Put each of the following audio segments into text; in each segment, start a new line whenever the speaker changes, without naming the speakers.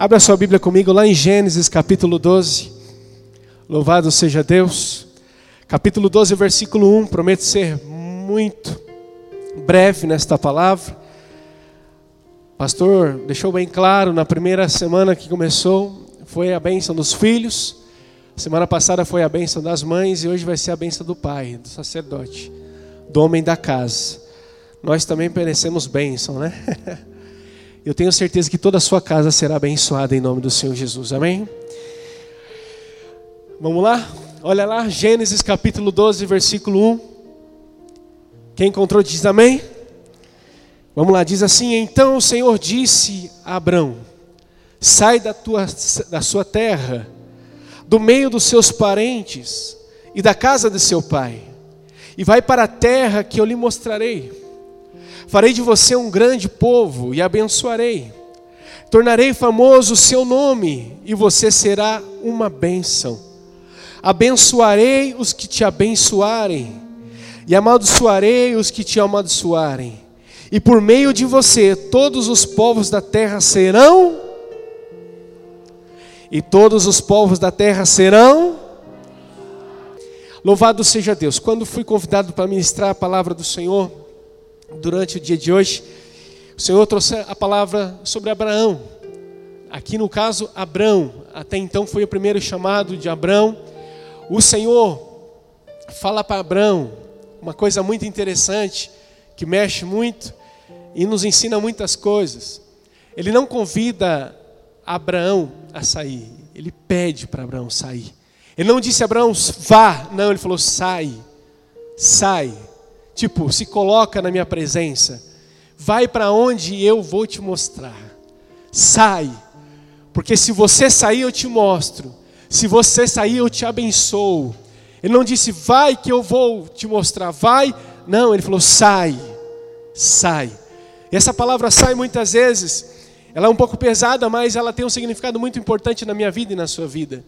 Abra sua Bíblia comigo lá em Gênesis capítulo 12. Louvado seja Deus. Capítulo 12, versículo 1. Prometo ser muito breve nesta palavra. Pastor deixou bem claro na primeira semana que começou, foi a bênção dos filhos. Semana passada foi a bênção das mães e hoje vai ser a bênção do pai, do sacerdote, do homem da casa. Nós também merecemos bênção, né? Eu tenho certeza que toda a sua casa será abençoada em nome do Senhor Jesus. Amém? Vamos lá? Olha lá, Gênesis capítulo 12, versículo 1. Quem encontrou diz amém? Vamos lá, diz assim: Então o Senhor disse a Abrão: Sai da, tua, da sua terra, do meio dos seus parentes e da casa de seu pai, e vai para a terra que eu lhe mostrarei. Farei de você um grande povo e abençoarei. Tornarei famoso o seu nome e você será uma bênção. Abençoarei os que te abençoarem e amaldiçoarei os que te amaldiçoarem. E por meio de você todos os povos da terra serão e todos os povos da terra serão Louvado seja Deus. Quando fui convidado para ministrar a palavra do Senhor, durante o dia de hoje, o Senhor trouxe a palavra sobre Abraão. Aqui no caso, Abrão, até então foi o primeiro chamado de Abrão. O Senhor fala para Abrão uma coisa muito interessante, que mexe muito e nos ensina muitas coisas. Ele não convida Abraão a sair, ele pede para Abraão sair. Ele não disse a Abraão, vá, não, ele falou, sai, sai. Tipo, se coloca na minha presença. Vai para onde eu vou te mostrar. Sai. Porque se você sair, eu te mostro. Se você sair, eu te abençoo. Ele não disse, vai que eu vou te mostrar. Vai. Não, ele falou, sai. Sai. E essa palavra sai muitas vezes, ela é um pouco pesada, mas ela tem um significado muito importante na minha vida e na sua vida.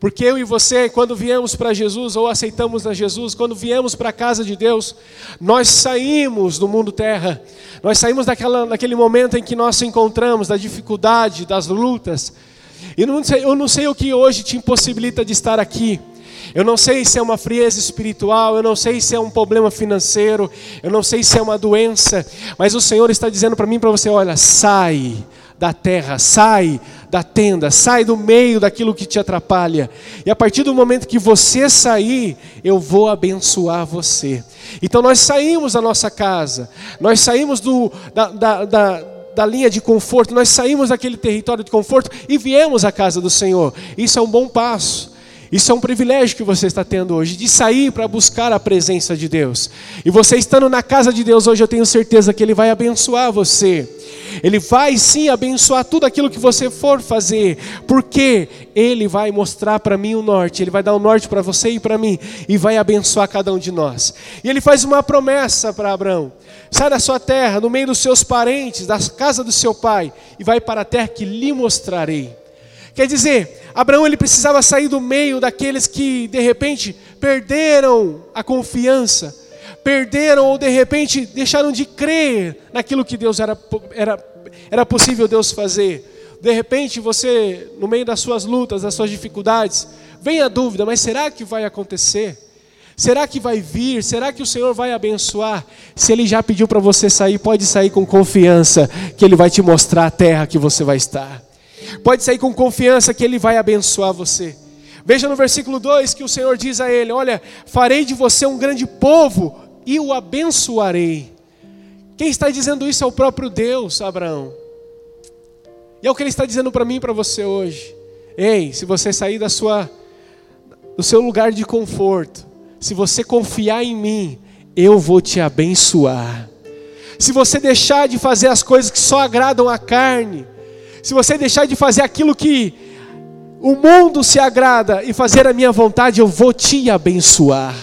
Porque eu e você, quando viemos para Jesus ou aceitamos a Jesus, quando viemos para a casa de Deus, nós saímos do mundo terra, nós saímos daquela, daquele momento em que nós nos encontramos, da dificuldade, das lutas. E não sei, eu não sei o que hoje te impossibilita de estar aqui. Eu não sei se é uma frieza espiritual, eu não sei se é um problema financeiro, eu não sei se é uma doença, mas o Senhor está dizendo para mim, para você: olha, sai da terra, sai da tenda, sai do meio daquilo que te atrapalha. E a partir do momento que você sair, eu vou abençoar você. Então nós saímos da nossa casa, nós saímos do, da, da, da, da linha de conforto, nós saímos daquele território de conforto e viemos à casa do Senhor. Isso é um bom passo. Isso é um privilégio que você está tendo hoje, de sair para buscar a presença de Deus. E você estando na casa de Deus hoje, eu tenho certeza que Ele vai abençoar você. Ele vai sim abençoar tudo aquilo que você for fazer, porque Ele vai mostrar para mim o norte, Ele vai dar o norte para você e para mim, e vai abençoar cada um de nós. E Ele faz uma promessa para Abraão: sai da sua terra, no meio dos seus parentes, da casa do seu pai, e vai para a terra que lhe mostrarei. Quer dizer, Abraão ele precisava sair do meio daqueles que de repente perderam a confiança, perderam ou de repente deixaram de crer naquilo que Deus era, era, era possível Deus fazer. De repente você, no meio das suas lutas, das suas dificuldades, vem a dúvida: mas será que vai acontecer? Será que vai vir? Será que o Senhor vai abençoar? Se Ele já pediu para você sair, pode sair com confiança, que Ele vai te mostrar a terra que você vai estar. Pode sair com confiança que Ele vai abençoar você. Veja no versículo 2 que o Senhor diz a ele: Olha, farei de você um grande povo e o abençoarei. Quem está dizendo isso é o próprio Deus, Abraão. E é o que ele está dizendo para mim e para você hoje. Ei, se você sair da sua, do seu lugar de conforto, se você confiar em mim, eu vou te abençoar. Se você deixar de fazer as coisas que só agradam a carne, se você deixar de fazer aquilo que o mundo se agrada e fazer a minha vontade, eu vou te abençoar.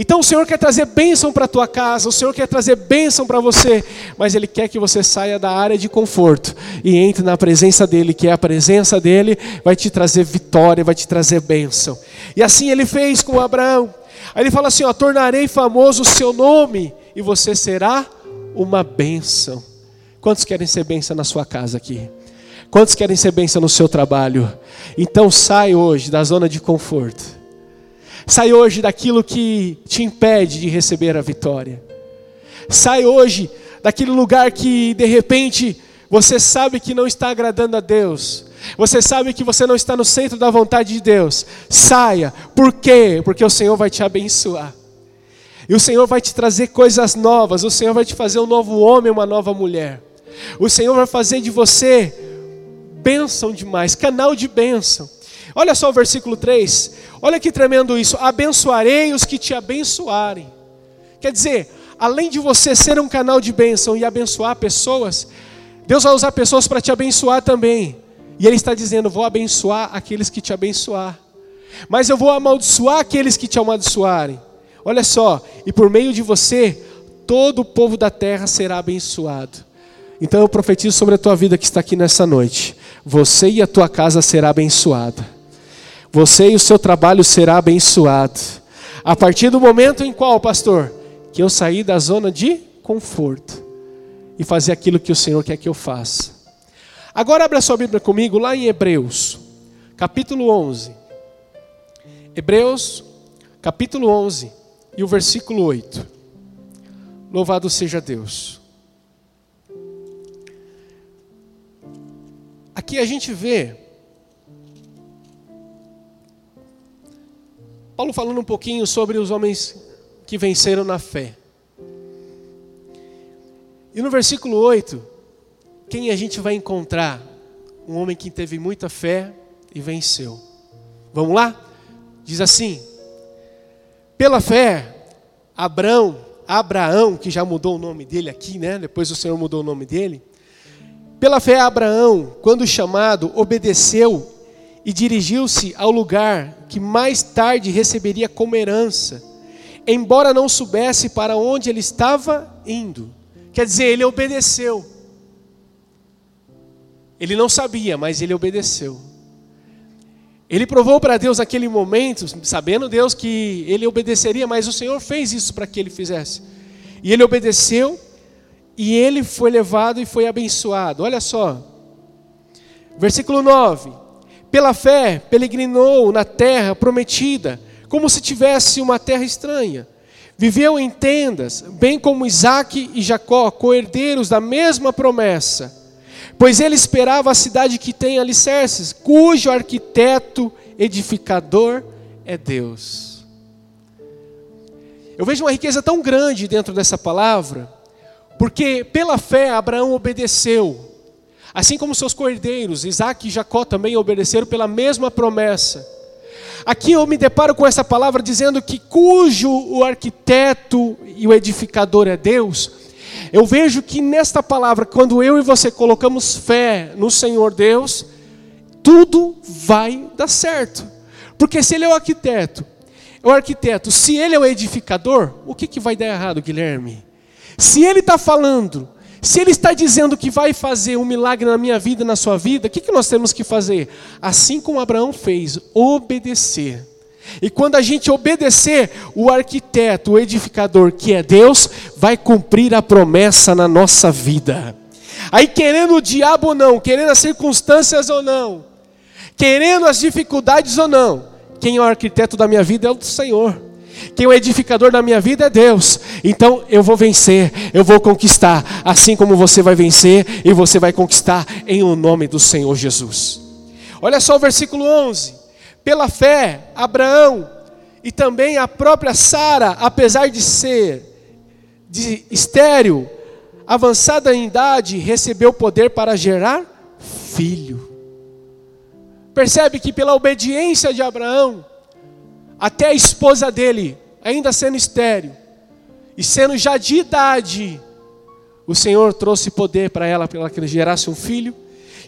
Então o Senhor quer trazer bênção para a tua casa, o Senhor quer trazer bênção para você, mas Ele quer que você saia da área de conforto e entre na presença dEle, que é a presença dEle vai te trazer vitória, vai te trazer bênção. E assim Ele fez com Abraão. Aí Ele fala assim: ó, tornarei famoso o seu nome e você será uma bênção. Quantos querem ser bênção na sua casa aqui? Quantos querem ser bênção no seu trabalho? Então sai hoje da zona de conforto. Sai hoje daquilo que te impede de receber a vitória. Sai hoje daquele lugar que de repente você sabe que não está agradando a Deus. Você sabe que você não está no centro da vontade de Deus. Saia. Por quê? Porque o Senhor vai te abençoar. E o Senhor vai te trazer coisas novas. O Senhor vai te fazer um novo homem, uma nova mulher. O Senhor vai fazer de você bênção demais, canal de bênção. Olha só o versículo 3. Olha que tremendo isso. Abençoarei os que te abençoarem. Quer dizer, além de você ser um canal de bênção e abençoar pessoas, Deus vai usar pessoas para te abençoar também. E Ele está dizendo: Vou abençoar aqueles que te abençoar. Mas eu vou amaldiçoar aqueles que te amaldiçoarem. Olha só, e por meio de você, todo o povo da terra será abençoado. Então eu profetizo sobre a tua vida que está aqui nessa noite. Você e a tua casa será abençoada. Você e o seu trabalho será abençoado. A partir do momento em qual, pastor, que eu sair da zona de conforto e fazer aquilo que o Senhor quer que eu faça. Agora abra sua Bíblia comigo lá em Hebreus, capítulo 11. Hebreus, capítulo 11 e o versículo 8. Louvado seja Deus. Aqui a gente vê Paulo falando um pouquinho sobre os homens que venceram na fé. E no versículo 8, quem a gente vai encontrar? Um homem que teve muita fé e venceu. Vamos lá? Diz assim: Pela fé, Abraão, Abraão, que já mudou o nome dele aqui, né? Depois o Senhor mudou o nome dele. Pela fé, Abraão, quando chamado, obedeceu e dirigiu-se ao lugar que mais tarde receberia como herança embora não soubesse para onde ele estava indo. Quer dizer, ele obedeceu. Ele não sabia, mas ele obedeceu. Ele provou para Deus naquele momento, sabendo Deus que ele obedeceria, mas o Senhor fez isso para que ele fizesse. E ele obedeceu, e ele foi levado e foi abençoado. Olha só, versículo 9: Pela fé, peregrinou na terra prometida como se tivesse uma terra estranha. Viveu em tendas, bem como Isaac e Jacó, co-herdeiros da mesma promessa. Pois ele esperava a cidade que tem alicerces, cujo arquiteto edificador é Deus. Eu vejo uma riqueza tão grande dentro dessa palavra, porque pela fé Abraão obedeceu, assim como seus co-herdeiros, Isaac e Jacó também obedeceram pela mesma promessa. Aqui eu me deparo com essa palavra dizendo que cujo o arquiteto e o edificador é Deus. Eu vejo que nesta palavra, quando eu e você colocamos fé no Senhor Deus, tudo vai dar certo. Porque se ele é o arquiteto, o arquiteto, se ele é o edificador, o que, que vai dar errado, Guilherme? Se ele está falando se Ele está dizendo que vai fazer um milagre na minha vida, na sua vida, o que, que nós temos que fazer? Assim como Abraão fez, obedecer. E quando a gente obedecer, o arquiteto, o edificador, que é Deus, vai cumprir a promessa na nossa vida. Aí, querendo o diabo ou não, querendo as circunstâncias ou não, querendo as dificuldades ou não, quem é o arquiteto da minha vida é o Senhor. Quem é o edificador da minha vida é Deus. Então eu vou vencer, eu vou conquistar, assim como você vai vencer e você vai conquistar em o nome do Senhor Jesus. Olha só o versículo 11. Pela fé, Abraão e também a própria Sara, apesar de ser de estéril, avançada em idade, recebeu poder para gerar filho. Percebe que pela obediência de Abraão, até a esposa dele, ainda sendo estéreo e sendo já de idade, o Senhor trouxe poder para ela, para que ela gerasse um filho.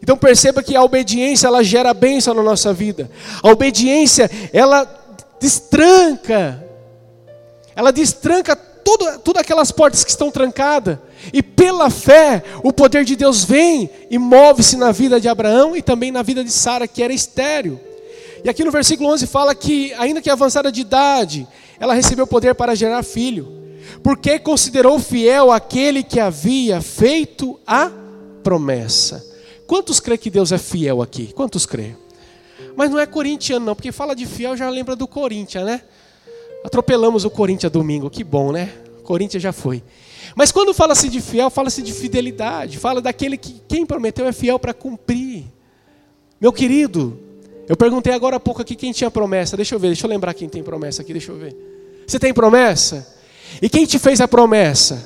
Então perceba que a obediência ela gera bênção na nossa vida. A obediência ela destranca, ela destranca tudo, todas aquelas portas que estão trancadas. E pela fé, o poder de Deus vem e move-se na vida de Abraão e também na vida de Sara, que era estéreo. E aqui no versículo 11 fala que, ainda que avançada de idade, ela recebeu poder para gerar filho, porque considerou fiel aquele que havia feito a promessa. quantos crê que Deus é fiel aqui? Quantos crê? Mas não é corintiano não, porque fala de fiel já lembra do Corinthians, né? Atropelamos o Corinthians domingo, que bom, né? Corinthians já foi. Mas quando fala-se de fiel, fala-se de fidelidade, fala daquele que quem prometeu é fiel para cumprir. Meu querido, eu perguntei agora há pouco aqui quem tinha promessa. Deixa eu ver, deixa eu lembrar quem tem promessa aqui, deixa eu ver. Você tem promessa? E quem te fez a promessa?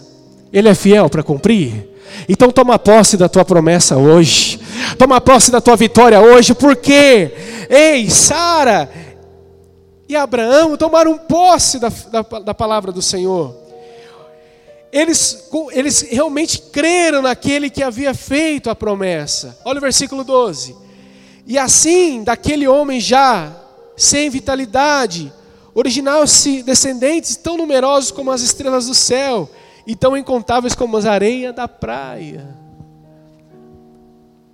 Ele é fiel para cumprir? Então toma posse da tua promessa hoje. Toma posse da tua vitória hoje, porque, ei, Sara e Abraão tomaram posse da, da, da palavra do Senhor. Eles, eles realmente creram naquele que havia feito a promessa. Olha o versículo 12. E assim, daquele homem já sem vitalidade, original-se descendentes tão numerosos como as estrelas do céu e tão incontáveis como as areias da praia.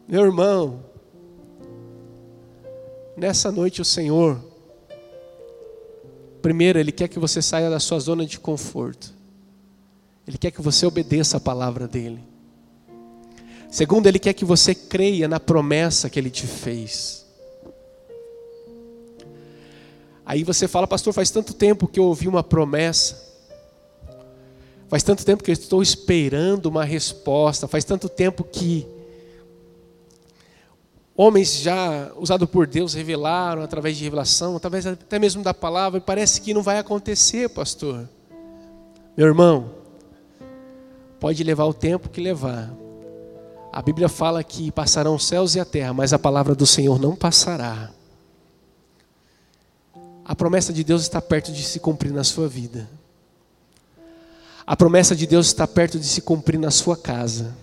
Meu irmão, nessa noite o Senhor, primeiro, Ele quer que você saia da sua zona de conforto, Ele quer que você obedeça a palavra dEle. Segundo, Ele quer que você creia na promessa que Ele te fez. Aí você fala, pastor, faz tanto tempo que eu ouvi uma promessa. Faz tanto tempo que eu estou esperando uma resposta. Faz tanto tempo que homens já usados por Deus revelaram através de revelação, através até mesmo da palavra, e parece que não vai acontecer, pastor. Meu irmão, pode levar o tempo que levar. A Bíblia fala que passarão os céus e a terra, mas a palavra do Senhor não passará. A promessa de Deus está perto de se cumprir na sua vida. A promessa de Deus está perto de se cumprir na sua casa.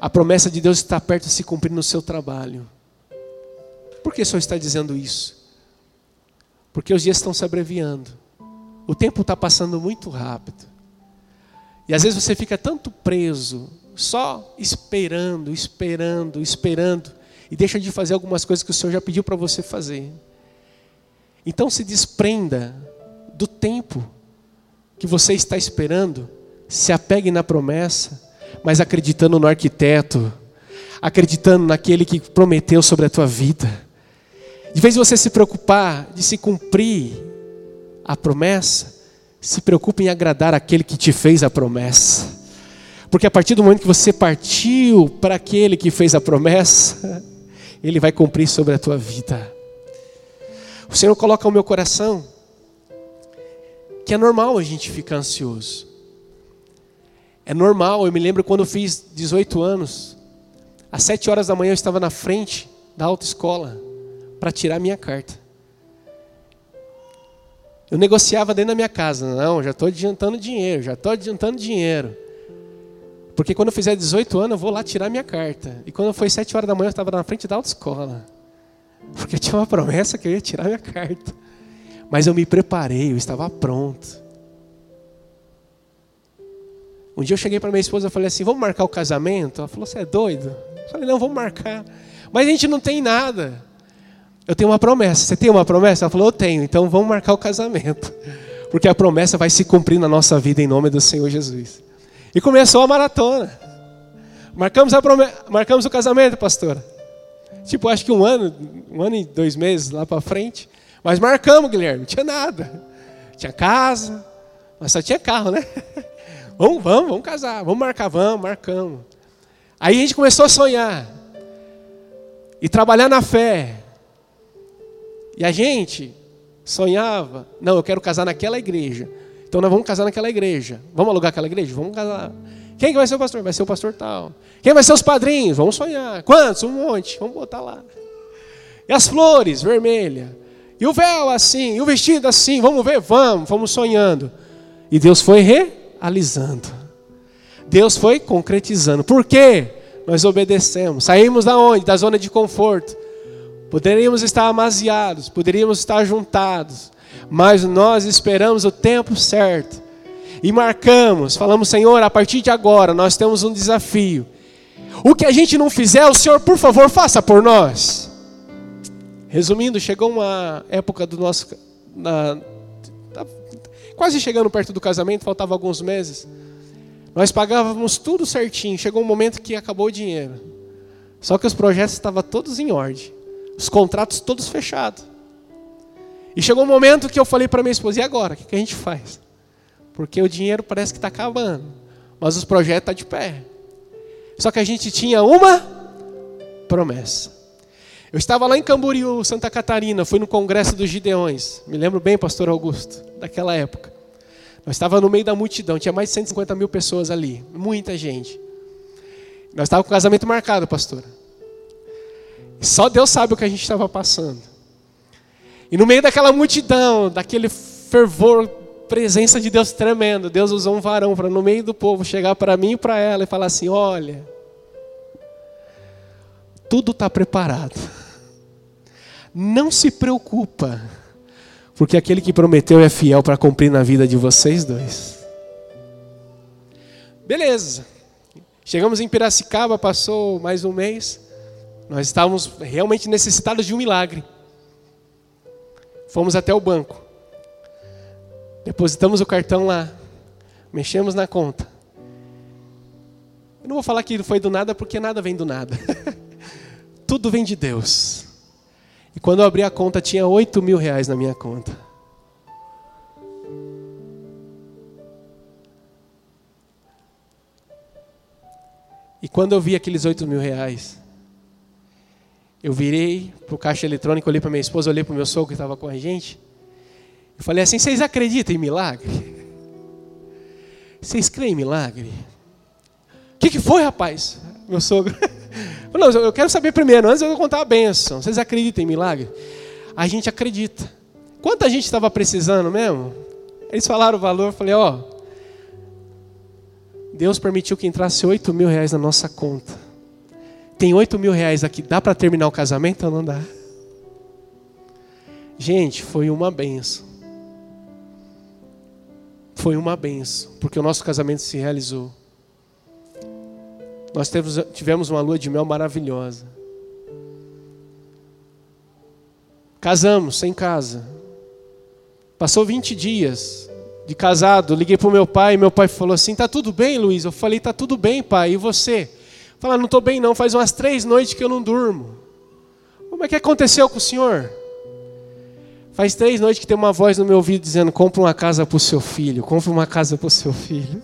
A promessa de Deus está perto de se cumprir no seu trabalho. Por que o Senhor está dizendo isso? Porque os dias estão se abreviando. O tempo está passando muito rápido. E às vezes você fica tanto preso, só esperando, esperando, esperando, e deixa de fazer algumas coisas que o Senhor já pediu para você fazer. Então se desprenda do tempo que você está esperando, se apegue na promessa, mas acreditando no arquiteto, acreditando naquele que prometeu sobre a tua vida. De vez em você se preocupar de se cumprir a promessa, se preocupe em agradar aquele que te fez a promessa. Porque a partir do momento que você partiu para aquele que fez a promessa, ele vai cumprir sobre a tua vida. O Senhor coloca no meu coração que é normal a gente ficar ansioso. É normal, eu me lembro quando eu fiz 18 anos, às 7 horas da manhã eu estava na frente da autoescola para tirar minha carta. Eu negociava dentro da minha casa, não, já estou adiantando dinheiro, já estou adiantando dinheiro. Porque quando eu fizer 18 anos, eu vou lá tirar minha carta. E quando foi 7 horas da manhã, eu estava na frente da autoescola. Porque eu tinha uma promessa que eu ia tirar minha carta. Mas eu me preparei, eu estava pronto. Um dia eu cheguei para minha esposa e falei assim: vamos marcar o casamento? Ela falou: você é doido? Eu falei: não, vamos marcar. Mas a gente não tem nada. Eu tenho uma promessa. Você tem uma promessa? Ela falou: eu tenho. Então vamos marcar o casamento. Porque a promessa vai se cumprir na nossa vida em nome do Senhor Jesus. E começou a maratona. Marcamos, a promessa, marcamos o casamento, pastora. Tipo, acho que um ano, um ano e dois meses lá para frente. Mas marcamos, Guilherme, não tinha nada. Tinha casa, mas só tinha carro, né? Vamos, vamos, vamos casar, vamos marcar, vamos, marcamos. Aí a gente começou a sonhar e trabalhar na fé. E a gente sonhava, não, eu quero casar naquela igreja. Então nós vamos casar naquela igreja. Vamos alugar aquela igreja? Vamos casar. Quem que vai ser o pastor? Vai ser o pastor tal. Quem vai ser os padrinhos? Vamos sonhar. Quantos? Um monte. Vamos botar lá. E as flores vermelhas. E o véu assim, e o vestido assim, vamos ver? Vamos, fomos sonhando. E Deus foi realizando. Deus foi concretizando. Por quê? Nós obedecemos. Saímos da onde? Da zona de conforto. Poderíamos estar amaziados, poderíamos estar juntados, mas nós esperamos o tempo certo. E marcamos, falamos, Senhor, a partir de agora nós temos um desafio. O que a gente não fizer, o Senhor, por favor, faça por nós. Resumindo, chegou uma época do nosso. Na, tá quase chegando perto do casamento, faltava alguns meses. Nós pagávamos tudo certinho. Chegou um momento que acabou o dinheiro. Só que os projetos estavam todos em ordem, os contratos todos fechados. E chegou um momento que eu falei para minha esposa: e agora? O que, a gente faz? Porque o dinheiro parece que está acabando, mas os projetos estão tá de pé. Só que a gente tinha uma promessa. Eu estava lá em Camboriú, Santa Catarina, fui no congresso dos Gideões. Me lembro bem, pastor Augusto, daquela época. Nós estávamos no meio da multidão, tinha mais de 150 mil pessoas ali, muita gente. Nós estávamos com o casamento marcado, pastor. Só Deus sabe o que a gente estava passando. E no meio daquela multidão, daquele fervor, presença de Deus tremendo, Deus usou um varão para no meio do povo chegar para mim e para ela e falar assim: olha, tudo está preparado. Não se preocupa, porque aquele que prometeu é fiel para cumprir na vida de vocês dois. Beleza. Chegamos em Piracicaba, passou mais um mês. Nós estávamos realmente necessitados de um milagre. Fomos até o banco. Depositamos o cartão lá. Mexemos na conta. Eu não vou falar que foi do nada, porque nada vem do nada. Tudo vem de Deus. E quando eu abri a conta, tinha 8 mil reais na minha conta. E quando eu vi aqueles 8 mil reais, eu virei para o caixa eletrônico, olhei para minha esposa, olhei para o meu sogro que estava com a gente. Eu falei assim: vocês acreditam em milagre? Vocês creem em milagre? O que, que foi, rapaz? Meu sogro. Não, eu quero saber primeiro, antes eu contar a benção. Vocês acreditam em milagre? A gente acredita. Quanta gente estava precisando mesmo? Eles falaram o valor, eu falei, ó. Deus permitiu que entrasse 8 mil reais na nossa conta tem 8 mil reais aqui, dá para terminar o casamento ou não dá? Gente, foi uma benção. Foi uma benção, porque o nosso casamento se realizou. Nós tivemos uma lua de mel maravilhosa. Casamos sem casa. Passou 20 dias de casado, liguei para o meu pai, meu pai falou assim: "Tá tudo bem, Luiz?" Eu falei: "Tá tudo bem, pai. E você?" Fala, não estou bem não, faz umas três noites que eu não durmo. Como é que aconteceu com o senhor? Faz três noites que tem uma voz no meu ouvido dizendo: compra uma casa para o seu filho, compra uma casa para o seu filho.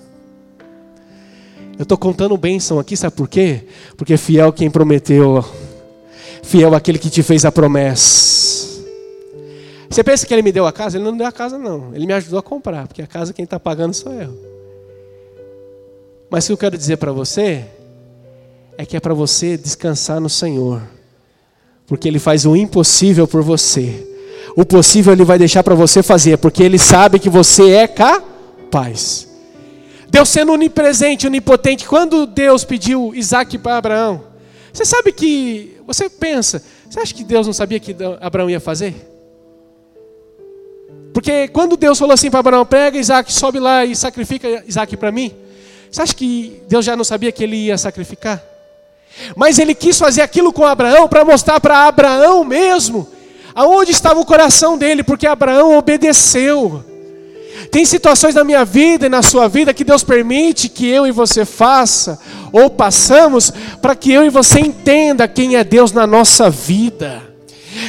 Eu estou contando bênção aqui, sabe por quê? Porque fiel quem prometeu, fiel aquele que te fez a promessa. Você pensa que ele me deu a casa? Ele não deu a casa, não. Ele me ajudou a comprar, porque a casa quem está pagando sou eu. Mas o que eu quero dizer para você é que é para você descansar no Senhor, porque Ele faz o impossível por você. O possível Ele vai deixar para você fazer, porque Ele sabe que você é capaz. Deus sendo onipresente, onipotente, quando Deus pediu Isaac para Abraão, você sabe que, você pensa, você acha que Deus não sabia que Abraão ia fazer? Porque quando Deus falou assim para Abraão, pega Isaac, sobe lá e sacrifica Isaac para mim, você acha que Deus já não sabia que ele ia sacrificar? Mas ele quis fazer aquilo com Abraão para mostrar para Abraão mesmo aonde estava o coração dele, porque Abraão obedeceu. Tem situações na minha vida e na sua vida que Deus permite que eu e você faça ou passamos para que eu e você entenda quem é Deus na nossa vida.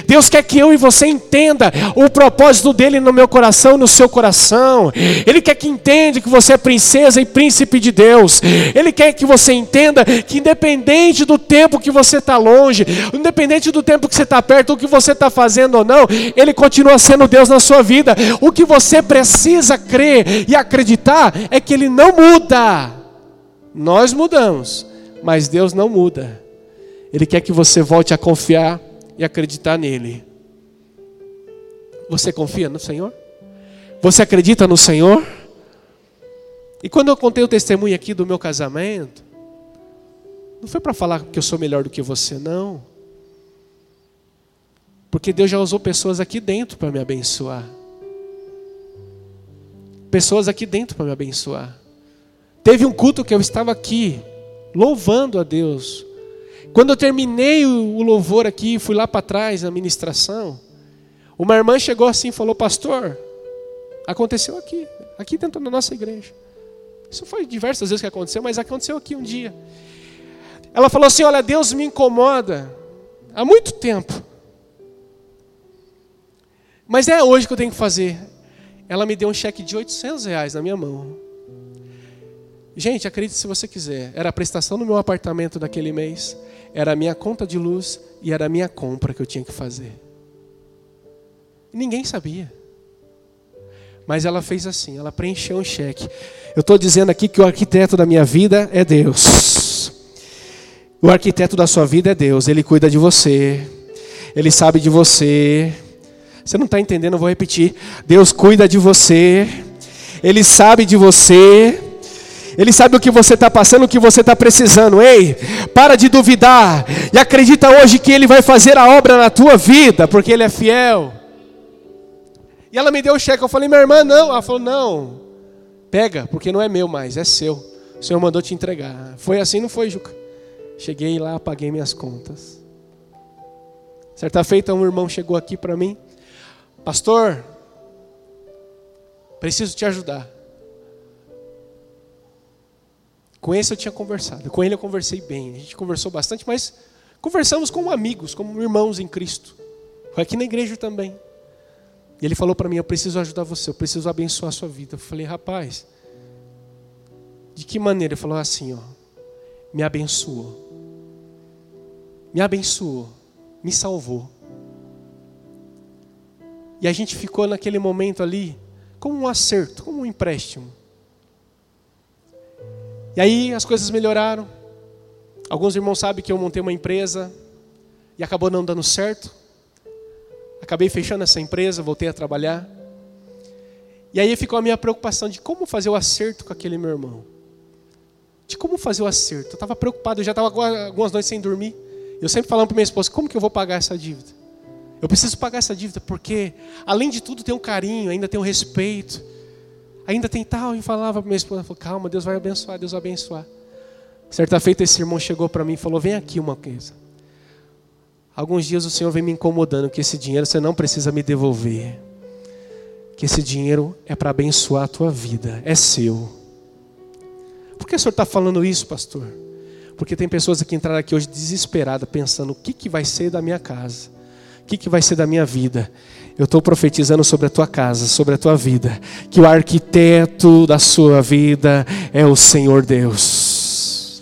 Deus quer que eu e você entenda o propósito dele no meu coração, no seu coração. Ele quer que entenda que você é princesa e príncipe de Deus. Ele quer que você entenda que independente do tempo que você está longe, independente do tempo que você está perto, o que você está fazendo ou não, Ele continua sendo Deus na sua vida. O que você precisa crer e acreditar é que Ele não muda. Nós mudamos, mas Deus não muda. Ele quer que você volte a confiar e acreditar nele. Você confia no Senhor? Você acredita no Senhor? E quando eu contei o testemunho aqui do meu casamento, não foi para falar que eu sou melhor do que você, não. Porque Deus já usou pessoas aqui dentro para me abençoar. Pessoas aqui dentro para me abençoar. Teve um culto que eu estava aqui, louvando a Deus, quando eu terminei o louvor aqui, fui lá para trás na ministração, uma irmã chegou assim e falou: Pastor, aconteceu aqui, aqui dentro da nossa igreja. Isso foi diversas vezes que aconteceu, mas aconteceu aqui um dia. Ela falou assim: Olha, Deus me incomoda há muito tempo. Mas é hoje que eu tenho que fazer. Ela me deu um cheque de 800 reais na minha mão. Gente, acredite se você quiser. Era a prestação no meu apartamento daquele mês, era a minha conta de luz e era a minha compra que eu tinha que fazer. Ninguém sabia. Mas ela fez assim, ela preencheu um cheque. Eu estou dizendo aqui que o arquiteto da minha vida é Deus. O arquiteto da sua vida é Deus. Ele cuida de você. Ele sabe de você. Você não está entendendo, eu vou repetir. Deus cuida de você. Ele sabe de você. Ele sabe o que você está passando, o que você está precisando. Ei, para de duvidar. E acredita hoje que Ele vai fazer a obra na tua vida, porque Ele é fiel. E ela me deu o cheque. Eu falei, minha irmã, não. Ela falou, não. Pega, porque não é meu mais, é seu. O Senhor mandou te entregar. Foi assim, não foi, Juca? Cheguei lá, paguei minhas contas. Certa feita, um irmão chegou aqui para mim. Pastor, preciso te ajudar. Com esse eu tinha conversado. Com ele eu conversei bem. A gente conversou bastante, mas conversamos como amigos, como irmãos em Cristo. Foi aqui na igreja também. E ele falou para mim: Eu preciso ajudar você, eu preciso abençoar a sua vida. Eu falei: Rapaz, de que maneira? Ele falou assim: ó, Me abençoou. Me abençoou. Me salvou. E a gente ficou naquele momento ali como um acerto, como um empréstimo. E aí as coisas melhoraram. Alguns irmãos sabem que eu montei uma empresa e acabou não dando certo. Acabei fechando essa empresa, voltei a trabalhar. E aí ficou a minha preocupação de como fazer o acerto com aquele meu irmão. De como fazer o acerto. Eu estava preocupado, eu já estava algumas noites sem dormir. Eu sempre falando para minha esposa, como que eu vou pagar essa dívida? Eu preciso pagar essa dívida porque, além de tudo, tem um carinho, ainda tem um respeito. Ainda tem tal, e falava para minha esposa, falou, calma, Deus vai abençoar, Deus vai abençoar. Certa feita esse irmão chegou para mim e falou, vem aqui uma coisa. Alguns dias o Senhor vem me incomodando que esse dinheiro você não precisa me devolver. Que esse dinheiro é para abençoar a tua vida, é seu. Por que o Senhor está falando isso, pastor? Porque tem pessoas que entraram aqui hoje desesperadas, pensando: o que, que vai ser da minha casa? O que, que vai ser da minha vida? Eu estou profetizando sobre a tua casa, sobre a tua vida, que o arquiteto da sua vida é o Senhor Deus.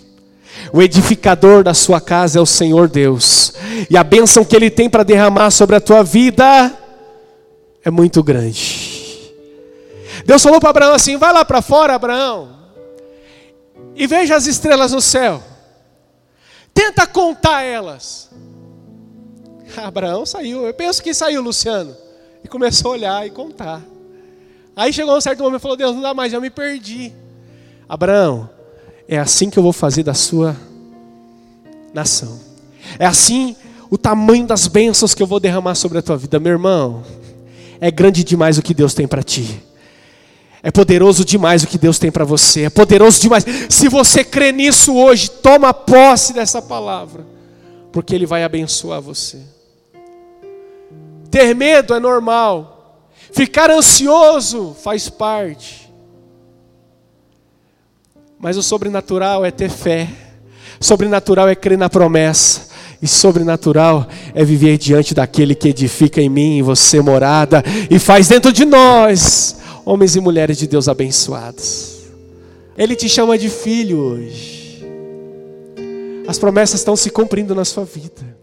O edificador da sua casa é o Senhor Deus. E a bênção que Ele tem para derramar sobre a tua vida é muito grande. Deus falou para Abraão assim: vai lá para fora, Abraão, e veja as estrelas no céu. Tenta contar elas. Abraão saiu, eu penso que saiu, Luciano, e começou a olhar e contar. Aí chegou um certo momento e falou: Deus, não dá mais, eu me perdi. Abraão, é assim que eu vou fazer da sua nação. É assim o tamanho das bênçãos que eu vou derramar sobre a tua vida, meu irmão. É grande demais o que Deus tem para ti. É poderoso demais o que Deus tem para você. É poderoso demais. Se você crê nisso hoje, toma posse dessa palavra, porque Ele vai abençoar você. Ter medo é normal. Ficar ansioso faz parte. Mas o sobrenatural é ter fé. Sobrenatural é crer na promessa. E sobrenatural é viver diante daquele que edifica em mim e você morada e faz dentro de nós homens e mulheres de Deus abençoados. Ele te chama de filho hoje. As promessas estão se cumprindo na sua vida.